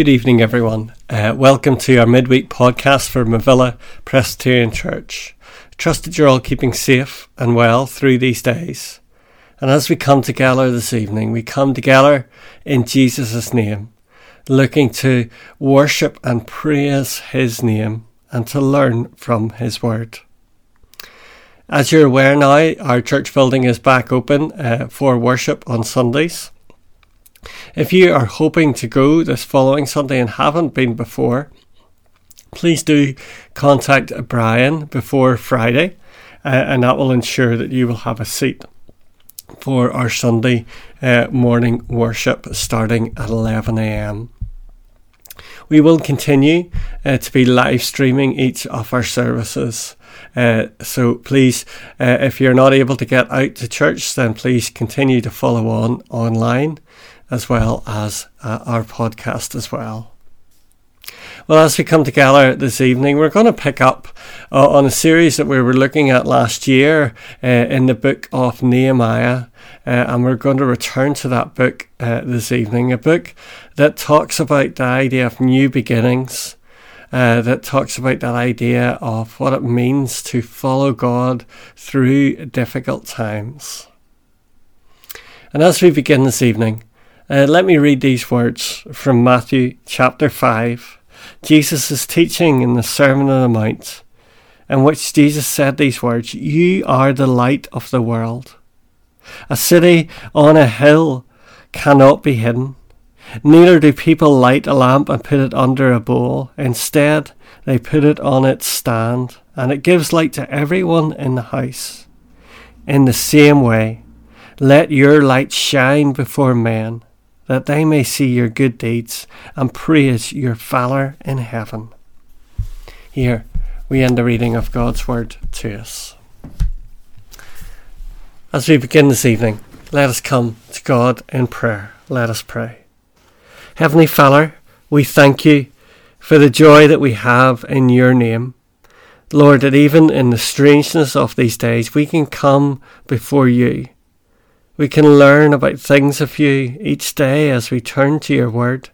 Good evening, everyone. Uh, welcome to our midweek podcast for Mavilla Presbyterian Church. Trust that you're all keeping safe and well through these days. And as we come together this evening, we come together in Jesus' name, looking to worship and praise His name and to learn from His word. As you're aware now, our church building is back open uh, for worship on Sundays. If you are hoping to go this following Sunday and haven't been before, please do contact Brian before Friday, uh, and that will ensure that you will have a seat for our Sunday uh, morning worship starting at 11am. We will continue uh, to be live streaming each of our services. Uh, so please, uh, if you're not able to get out to church, then please continue to follow on online as well as uh, our podcast as well. Well, as we come together this evening, we're going to pick up uh, on a series that we were looking at last year uh, in the book of Nehemiah, uh, and we're going to return to that book uh, this evening. A book that talks about the idea of new beginnings, uh, that talks about that idea of what it means to follow God through difficult times. And as we begin this evening, uh, let me read these words from Matthew chapter 5. Jesus is teaching in the Sermon on the Mount, in which Jesus said these words You are the light of the world. A city on a hill cannot be hidden. Neither do people light a lamp and put it under a bowl. Instead, they put it on its stand, and it gives light to everyone in the house. In the same way, let your light shine before men that they may see your good deeds and praise your Father in heaven. Here we end the reading of God's Word to us. As we begin this evening, let us come to God in prayer. Let us pray. Heavenly Father, we thank you for the joy that we have in your name. Lord, that even in the strangeness of these days, we can come before you we can learn about things of you each day as we turn to your word.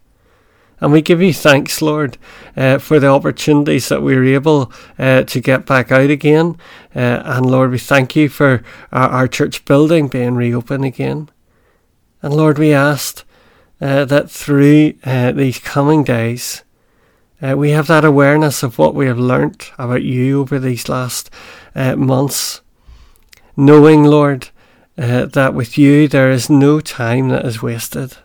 And we give you thanks, Lord, uh, for the opportunities that we're able uh, to get back out again. Uh, and Lord, we thank you for our, our, church building being reopened again. And Lord, we ask uh, that through uh, these coming days, uh, we have that awareness of what we have learnt about you over these last months. Knowing, Lord, uh, that with you there is no time that is wasted.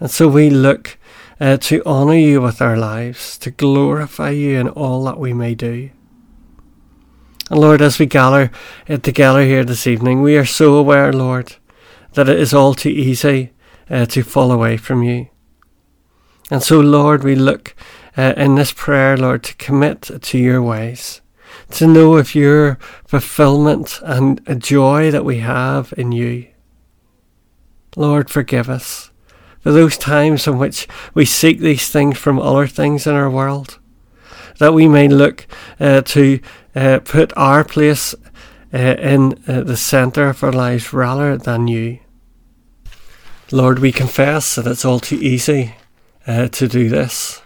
And so we look uh, to honour you with our lives, to glorify you in all that we may do. And Lord, as we gather uh, together here this evening, we are so aware, Lord, that it is all too easy uh, to fall away from you. And so, Lord, we look uh, in this prayer, Lord, to commit to your ways to know of your fulfillment and a joy that we have in you. Lord, forgive us for those times in which we seek these things from other things in our world, that we may look uh, to uh, put our place uh, in uh, the centre of our lives rather than you. Lord, we confess that it's all too easy uh, to do this.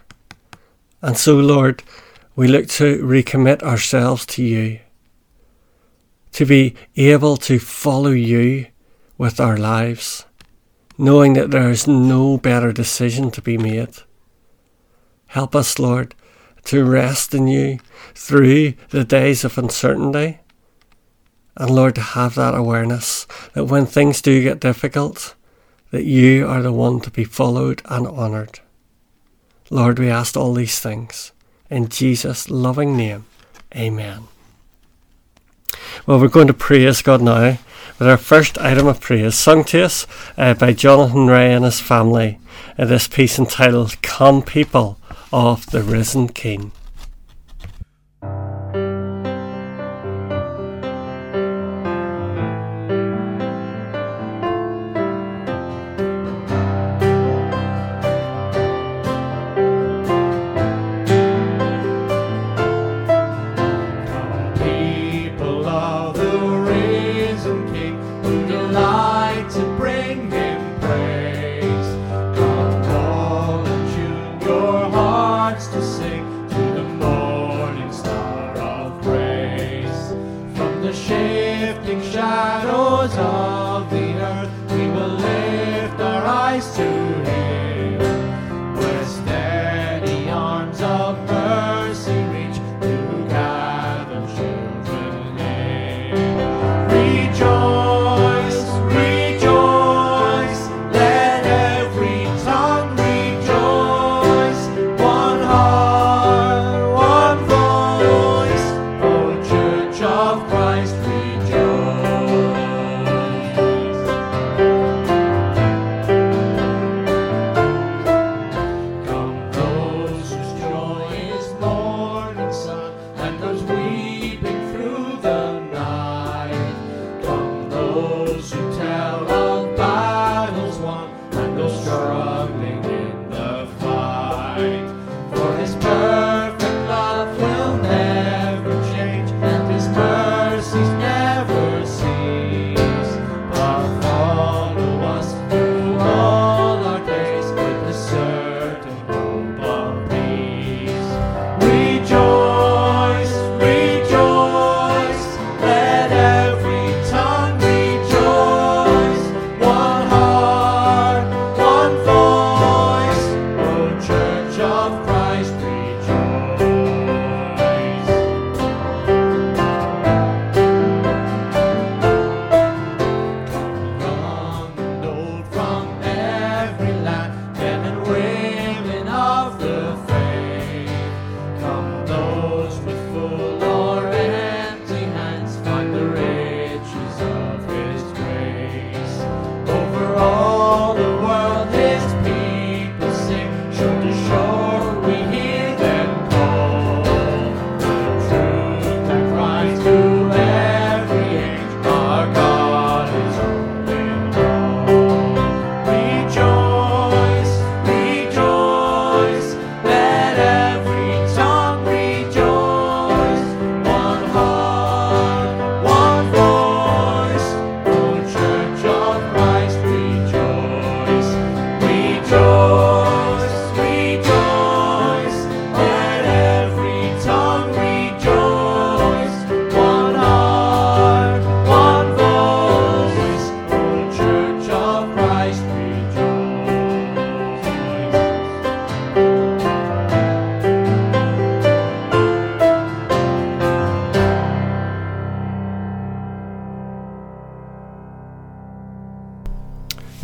And so, Lord, we look to recommit ourselves to you, to be able to follow you with our lives, knowing that there is no better decision to be made. Help us, Lord, to rest in you through the days of uncertainty. And Lord, to have that awareness that when things do get difficult, that you are the one to be followed and honoured. Lord, we ask all these things in Jesus' loving name. Amen. Well, we're going to praise God now with our first item of praise, sung to us uh, by Jonathan Ray and his family. Uh, this piece entitled Come People of the Risen King.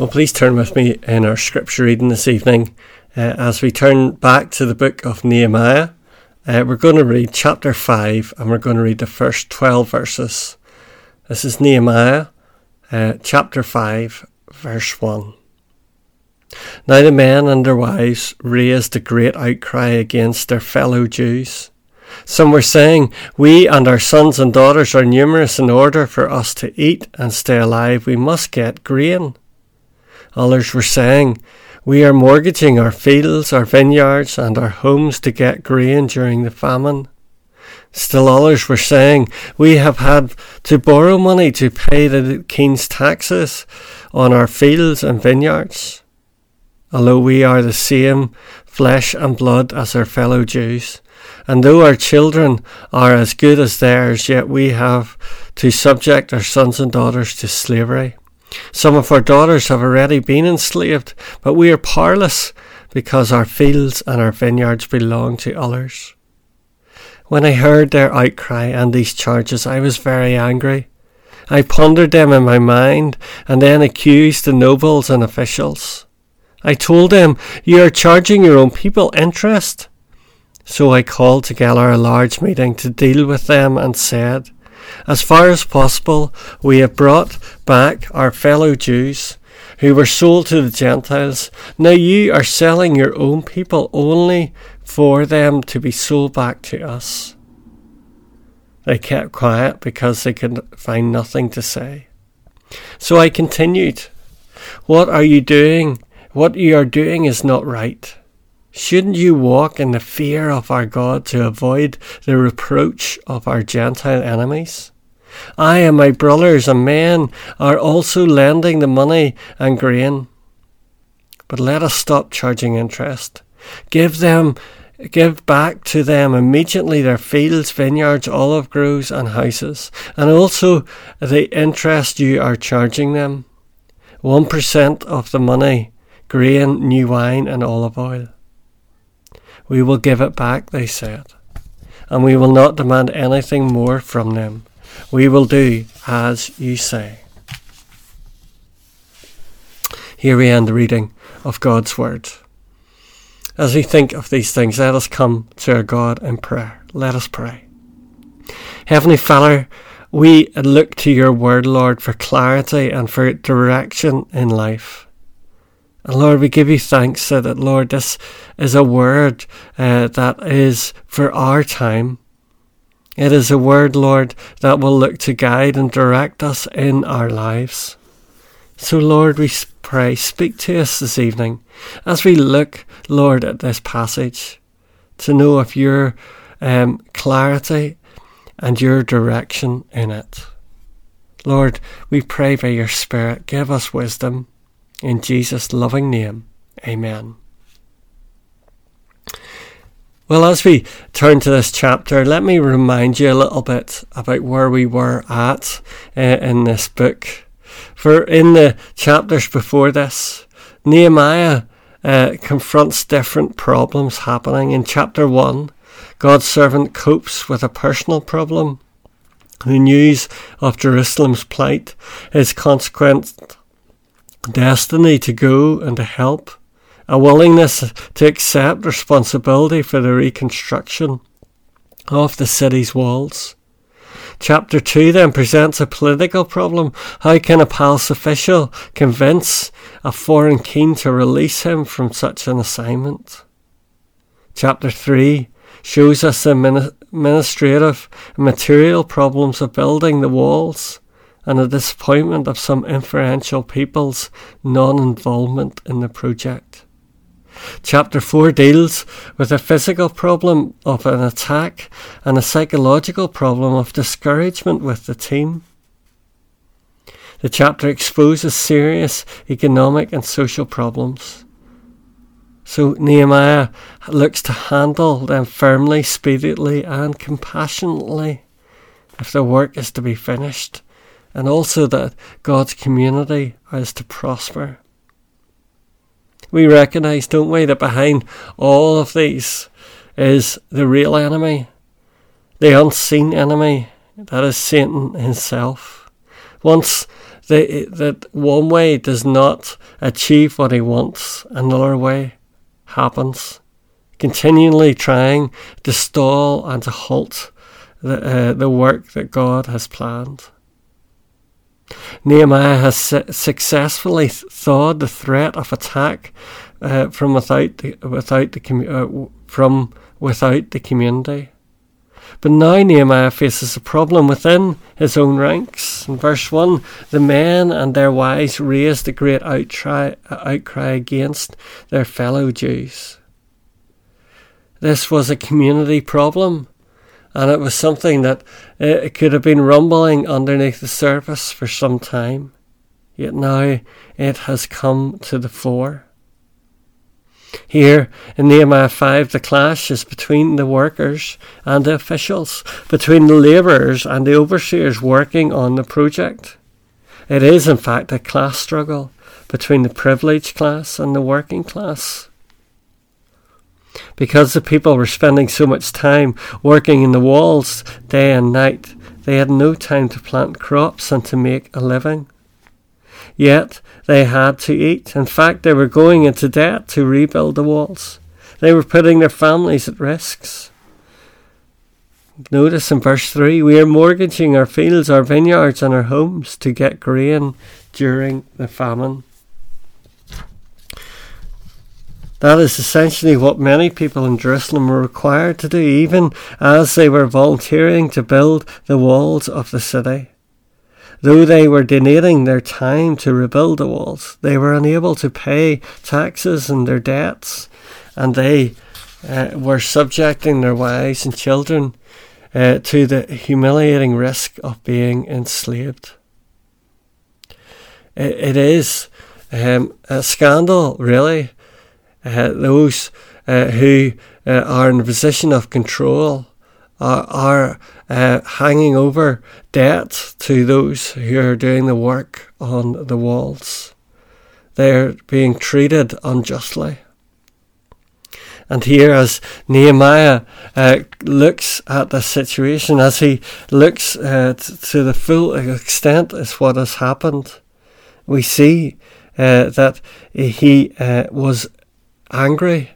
Well, please turn with me in our scripture reading this evening uh, as we turn back to the book of Nehemiah. Uh, we're going to read chapter 5 and we're going to read the first 12 verses. This is Nehemiah uh, chapter 5, verse 1. Now the men and their wives raised a great outcry against their fellow Jews. Some were saying, We and our sons and daughters are numerous in order for us to eat and stay alive. We must get grain. Others were saying, We are mortgaging our fields, our vineyards, and our homes to get grain during the famine. Still others were saying, We have had to borrow money to pay the king's taxes on our fields and vineyards. Although we are the same flesh and blood as our fellow Jews, and though our children are as good as theirs, yet we have to subject our sons and daughters to slavery. Some of our daughters have already been enslaved, but we are powerless because our fields and our vineyards belong to others. When I heard their outcry and these charges, I was very angry. I pondered them in my mind and then accused the nobles and officials. I told them, You are charging your own people interest. So I called together a large meeting to deal with them and said, as far as possible, we have brought back our fellow Jews who were sold to the Gentiles. Now you are selling your own people only for them to be sold back to us. They kept quiet because they could find nothing to say. So I continued, What are you doing? What you are doing is not right. Shouldn't you walk in the fear of our God to avoid the reproach of our Gentile enemies? I and my brothers and men are also lending the money and grain. But let us stop charging interest. Give them give back to them immediately their fields, vineyards, olive groves, and houses, and also the interest you are charging them. One percent of the money, grain, new wine, and olive oil. We will give it back, they said, and we will not demand anything more from them. We will do as you say. Here we end the reading of God's Word. As we think of these things, let us come to our God in prayer. Let us pray. Heavenly Father, we look to your Word, Lord, for clarity and for direction in life. And Lord, we give you thanks that, Lord, this is a word uh, that is for our time. It is a word, Lord, that will look to guide and direct us in our lives. So, Lord, we pray, speak to us this evening as we look, Lord, at this passage to know of your um, clarity and your direction in it. Lord, we pray by your Spirit, give us wisdom in Jesus' loving name, amen. Well, as we turn to this chapter, let me remind you a little bit about where we were at uh, in this book. For in the chapters before this, Nehemiah uh, confronts different problems happening. In chapter 1, God's servant copes with a personal problem. The news of Jerusalem's plight is consequent destiny to go and to help, a willingness to accept responsibility for the reconstruction of the city's walls. Chapter 2 then presents a political problem. How can a palace official convince a foreign king to release him from such an assignment? Chapter 3 shows us the administrative and material problems of building the walls and the disappointment of some influential people's non involvement in the project. Chapter 4 deals with a physical problem of an attack and a psychological problem of discouragement with the team. The chapter exposes serious economic and social problems. So Nehemiah looks to handle them firmly, speedily, and compassionately if the work is to be finished and also that God's community is to prosper. We recognise, don't we, that behind all of these is the real enemy, the unseen enemy, that is Satan himself. Once the, that one way does not achieve what he wants, another way happens. Continually trying to stall and to halt the, uh, the work that God has planned. Nehemiah has su- successfully thawed the threat of attack uh, from without the, without the com- uh, from without the community. But now Nehemiah faces a problem within his own ranks. In verse 1, the men and their wives raised a great outcry, outcry against their fellow Jews. This was a community problem and it was something that uh, it could have been rumbling underneath the surface for some time, yet now it has come to the fore. Here in Nehemiah 5, the clash is between the workers and the officials, between the labourers and the overseers working on the project. It is, in fact, a class struggle between the privileged class and the working class. Because the people were spending so much time working in the walls day and night, they had no time to plant crops and to make a living. Yet they had to eat. In fact, they were going into debt to rebuild the walls. They were putting their families at risks. Notice in verse 3 we are mortgaging our fields, our vineyards, and our homes to get grain during the famine. That is essentially what many people in Jerusalem were required to do, even as they were volunteering to build the walls of the city. Though they were donating their time to rebuild the walls, they were unable to pay taxes and their debts, and they uh, were subjecting their wives and children uh, to the humiliating risk of being enslaved. it, it is um, a scandal, really, those uh, who uh, are in a position of control are, are uh, hanging over debt to those who are doing the work on the walls. They're being treated unjustly. And here, as Nehemiah uh, looks at the situation, as he looks uh, to the full extent of what has happened, we see uh, that he uh, was angry.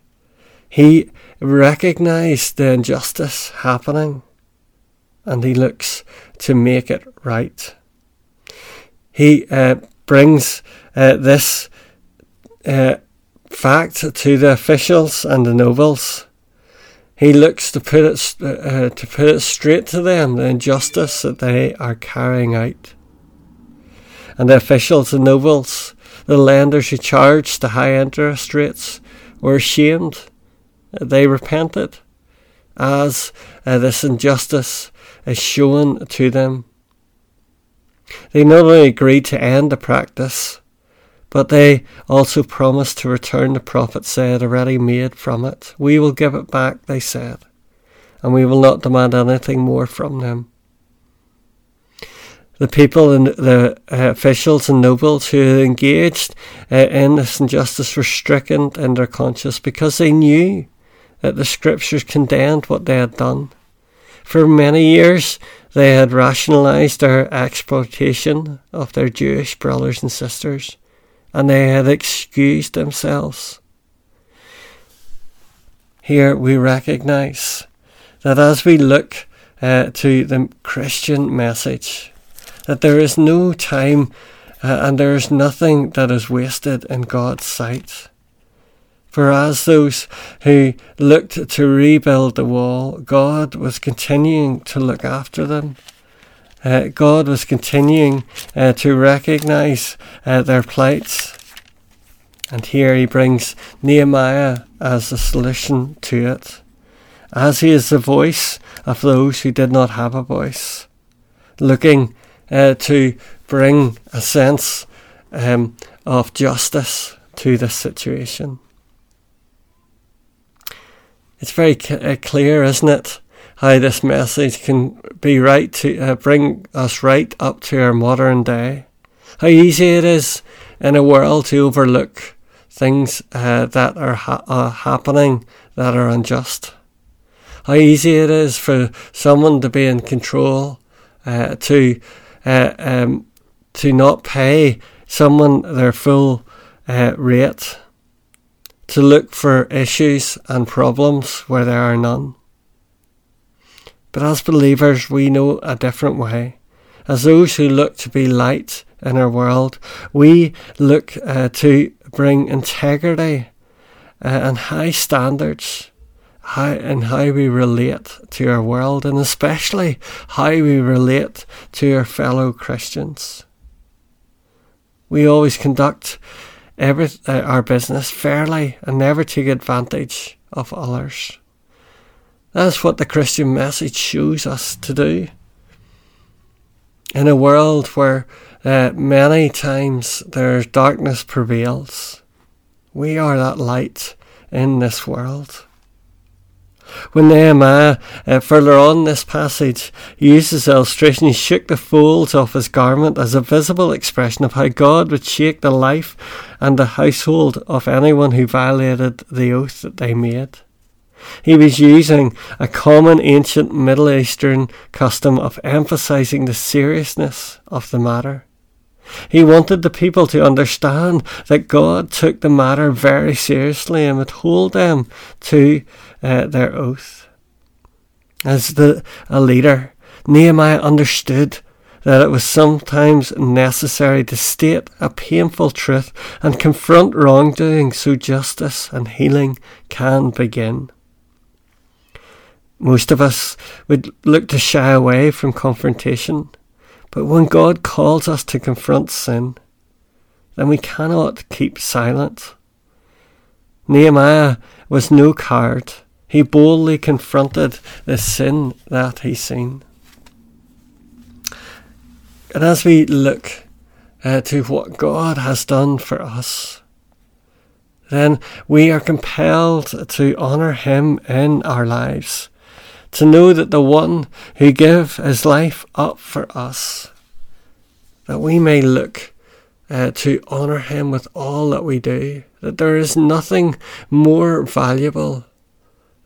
He recognized the injustice happening and he looks to make it right. He uh, brings uh, this uh, fact to the officials and the nobles. He looks to put it uh, to put it straight to them the injustice that they are carrying out. And the officials and nobles, the lenders who charge the high interest rates, were ashamed. They repented as uh, this injustice is shown to them. They not only agreed to end the practice, but they also promised to return the profit said already made from it. We will give it back, they said, and we will not demand anything more from them. The people and the uh, officials and nobles who engaged uh, in this injustice were stricken in their conscience because they knew that the scriptures condemned what they had done. For many years, they had rationalized their exploitation of their Jewish brothers and sisters, and they had excused themselves. Here we recognize that as we look uh, to the Christian message, that there is no time uh, and there is nothing that is wasted in God's sight. For as those who looked to rebuild the wall, God was continuing to look after them. Uh, God was continuing uh, to recognize uh, their plights. And here he brings Nehemiah as the solution to it, as he is the voice of those who did not have a voice, looking uh, to bring a sense um, of justice to this situation. It's very c- uh, clear, isn't it, how this message can be right to uh, bring us right up to our modern day. How easy it is in a world to overlook things uh, that are ha- uh, happening that are unjust. How easy it is for someone to be in control, uh, to uh, um, to not pay someone their full uh, rate, to look for issues and problems where there are none. But as believers, we know a different way. As those who look to be light in our world, we look uh, to bring integrity uh, and high standards how, in how we relate to our world and especially how we relate to our fellow Christians. We always conduct every, uh, our business fairly and never take advantage of others. That's what the Christian message shows us to do. In a world where uh, many times there's darkness prevails, we are that light in this world. When Nehemiah, uh, further on this passage, uses illustration, he shook the folds off his garment as a visible expression of how God would shake the life and the household of anyone who violated the oath that they made. He was using a common ancient Middle Eastern custom of emphasizing the seriousness of the matter. He wanted the people to understand that God took the matter very seriously and would hold them to uh, their oath. As the, a leader, Nehemiah understood that it was sometimes necessary to state a painful truth and confront wrongdoing so justice and healing can begin. Most of us would look to shy away from confrontation, but when God calls us to confront sin, then we cannot keep silent. Nehemiah was no coward. He boldly confronted the sin that he seen. And as we look uh, to what God has done for us, then we are compelled to honour Him in our lives, to know that the one who gave His life up for us, that we may look uh, to honour Him with all that we do, that there is nothing more valuable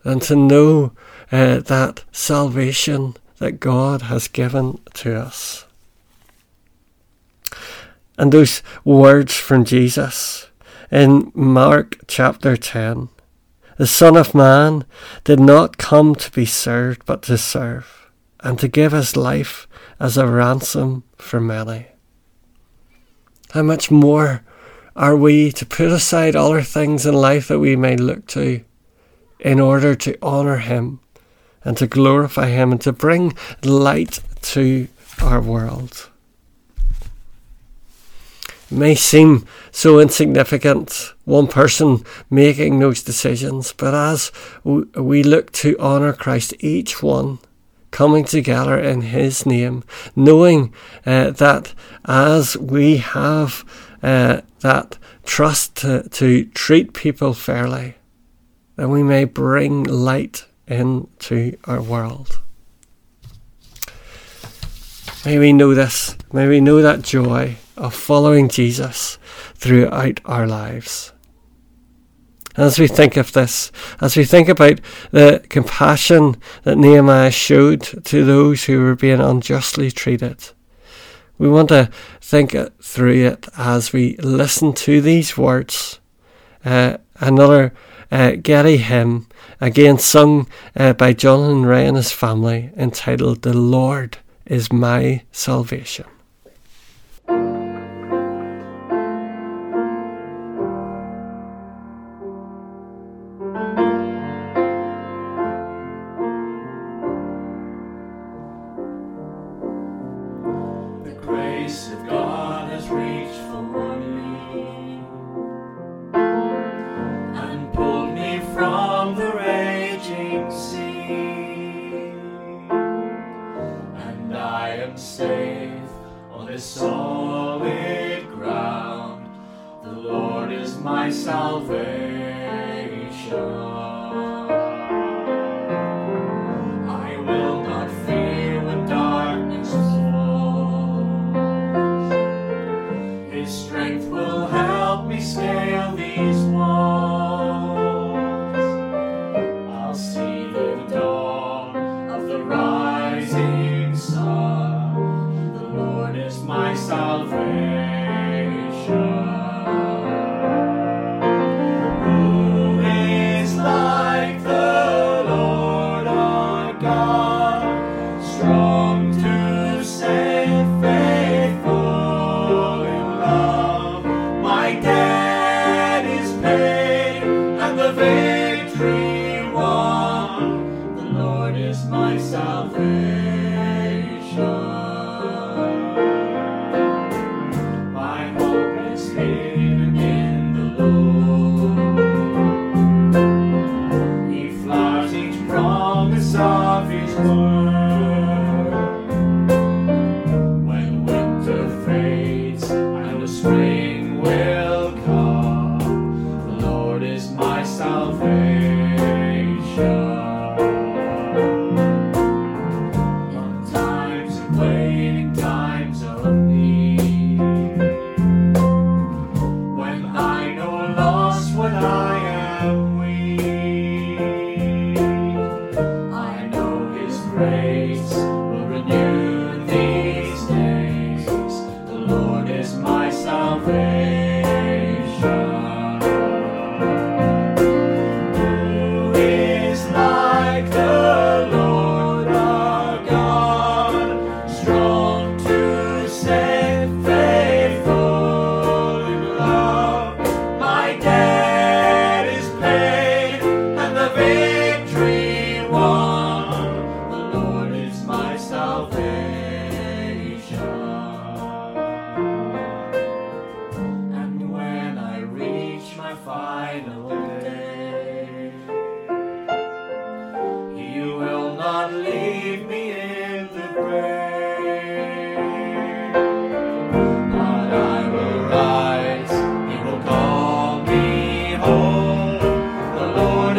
and to know uh, that salvation that God has given to us. And those words from Jesus in Mark chapter 10 The Son of Man did not come to be served, but to serve, and to give his life as a ransom for many. How much more are we to put aside other things in life that we may look to in order to honour Him and to glorify Him and to bring light to our world. May seem so insignificant, one person making those decisions, but as we look to honour Christ, each one coming together in His name, knowing uh, that as we have uh, that trust to, to treat people fairly, that we may bring light into our world. May we know this. May we know that joy of following Jesus throughout our lives. As we think of this, as we think about the compassion that Nehemiah showed to those who were being unjustly treated, we want to think through it as we listen to these words. Uh, another uh, Getty hymn, again sung uh, by Jonathan Ray and his family, entitled The Lord is My Salvation.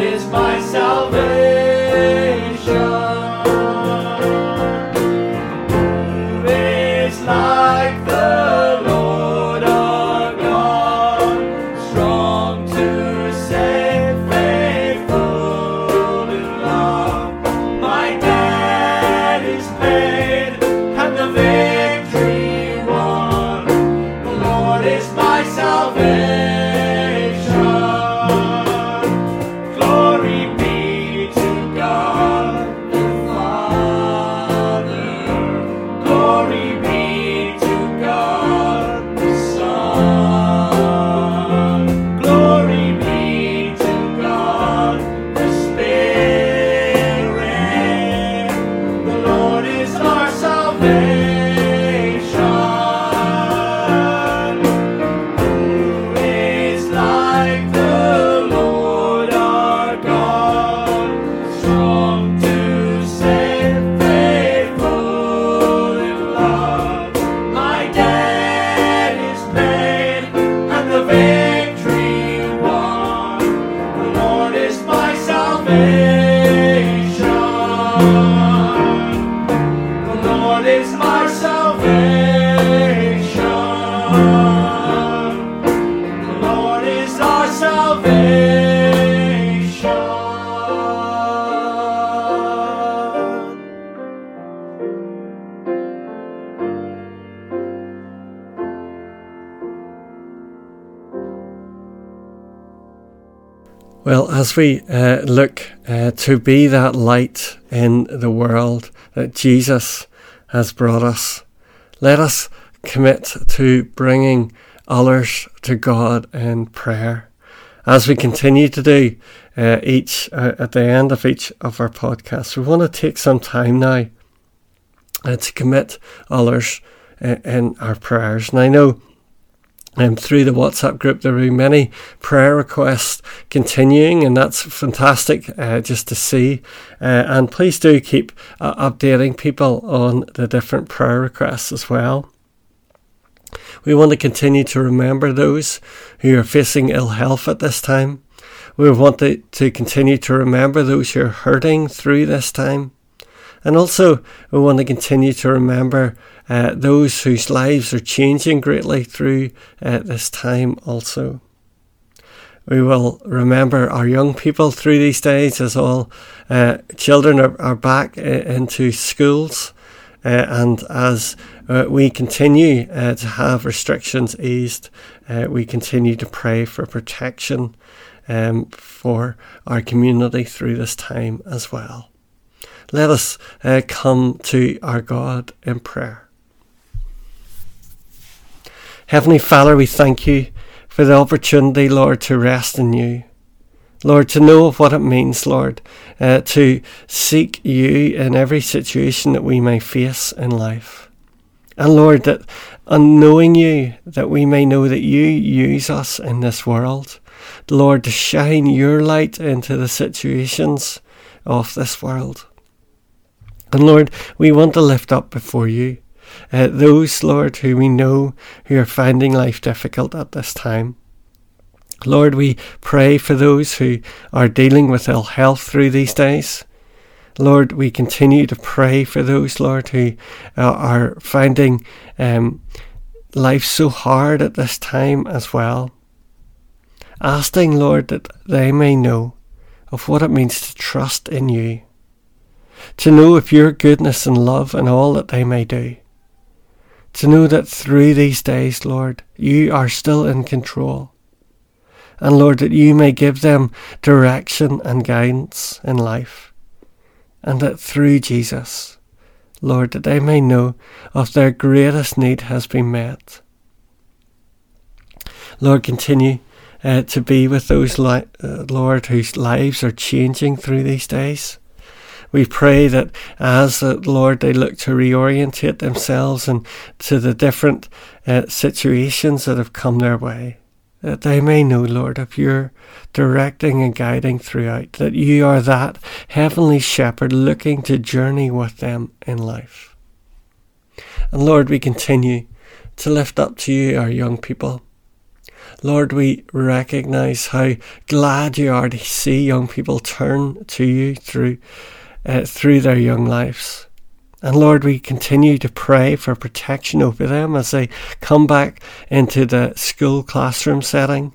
Well, as we uh, look uh, to be that light in the world that Jesus has brought us, let us commit to bringing others to God in prayer. As we continue to do uh, each uh, at the end of each of our podcasts, we want to take some time now uh, to commit others uh, in our prayers. And I know um, through the WhatsApp group, there are many prayer requests continuing, and that's fantastic uh, just to see. Uh, and please do keep uh, updating people on the different prayer requests as well. We want to continue to remember those who are facing ill health at this time. We want to, to continue to remember those who are hurting through this time. And also, we want to continue to remember uh, those whose lives are changing greatly through uh, this time also. we will remember our young people through these days as all uh, children are, are back into schools. Uh, and as uh, we continue uh, to have restrictions eased, uh, we continue to pray for protection um, for our community through this time as well. Let us uh, come to our God in prayer. Heavenly Father, we thank you for the opportunity, Lord, to rest in you. Lord, to know of what it means, Lord, uh, to seek you in every situation that we may face in life. And Lord, that on knowing you, that we may know that you use us in this world, Lord, to shine your light into the situations of this world. And Lord, we want to lift up before you uh, those, Lord, who we know who are finding life difficult at this time. Lord, we pray for those who are dealing with ill health through these days. Lord, we continue to pray for those, Lord, who uh, are finding um, life so hard at this time as well. Asking, Lord, that they may know of what it means to trust in you, to know of your goodness and love in all that they may do to know that through these days, Lord, you are still in control. And Lord, that you may give them direction and guidance in life. And that through Jesus, Lord, that they may know of their greatest need has been met. Lord, continue uh, to be with those, li- uh, Lord, whose lives are changing through these days. We pray that as the Lord they look to reorientate themselves and to the different uh, situations that have come their way, that they may know, Lord, of your directing and guiding throughout, that you are that heavenly shepherd looking to journey with them in life. And Lord, we continue to lift up to you our young people. Lord, we recognize how glad you are to see young people turn to you through uh, through their young lives. And Lord, we continue to pray for protection over them as they come back into the school classroom setting.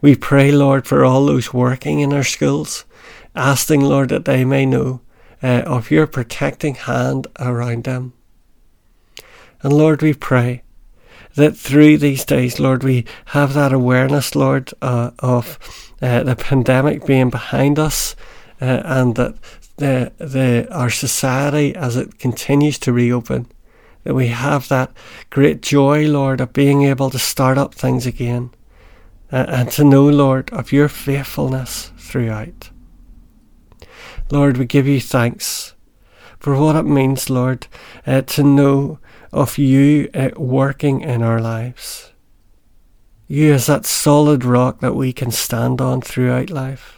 We pray, Lord, for all those working in our schools, asking, Lord, that they may know uh, of your protecting hand around them. And Lord, we pray that through these days, Lord, we have that awareness, Lord, uh, of uh, the pandemic being behind us uh, and that the, the, our society as it continues to reopen, that we have that great joy, Lord, of being able to start up things again uh, and to know, Lord, of your faithfulness throughout. Lord, we give you thanks for what it means, Lord, uh, to know of you uh, working in our lives. You as that solid rock that we can stand on throughout life.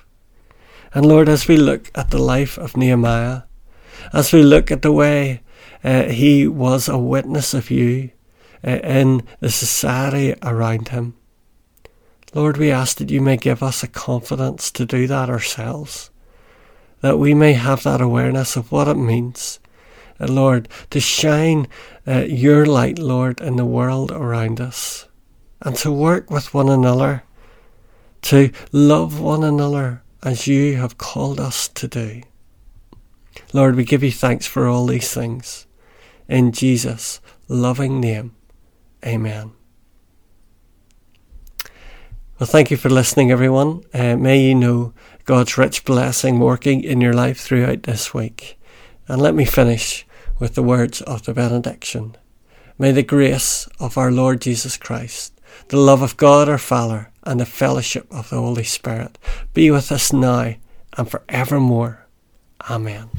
And Lord, as we look at the life of Nehemiah, as we look at the way uh, he was a witness of you uh, in the society around him, Lord, we ask that you may give us a confidence to do that ourselves, that we may have that awareness of what it means, uh, Lord, to shine uh, your light, Lord, in the world around us, and to work with one another, to love one another as you have called us to do. Lord, we give you thanks for all these things. In Jesus' loving name, amen. Well, thank you for listening, everyone. Uh, may you know God's rich blessing working in your life throughout this week. And let me finish with the words of the benediction. May the grace of our Lord Jesus Christ, the love of God our Father, and the fellowship of the Holy Spirit be with us now and forevermore. Amen.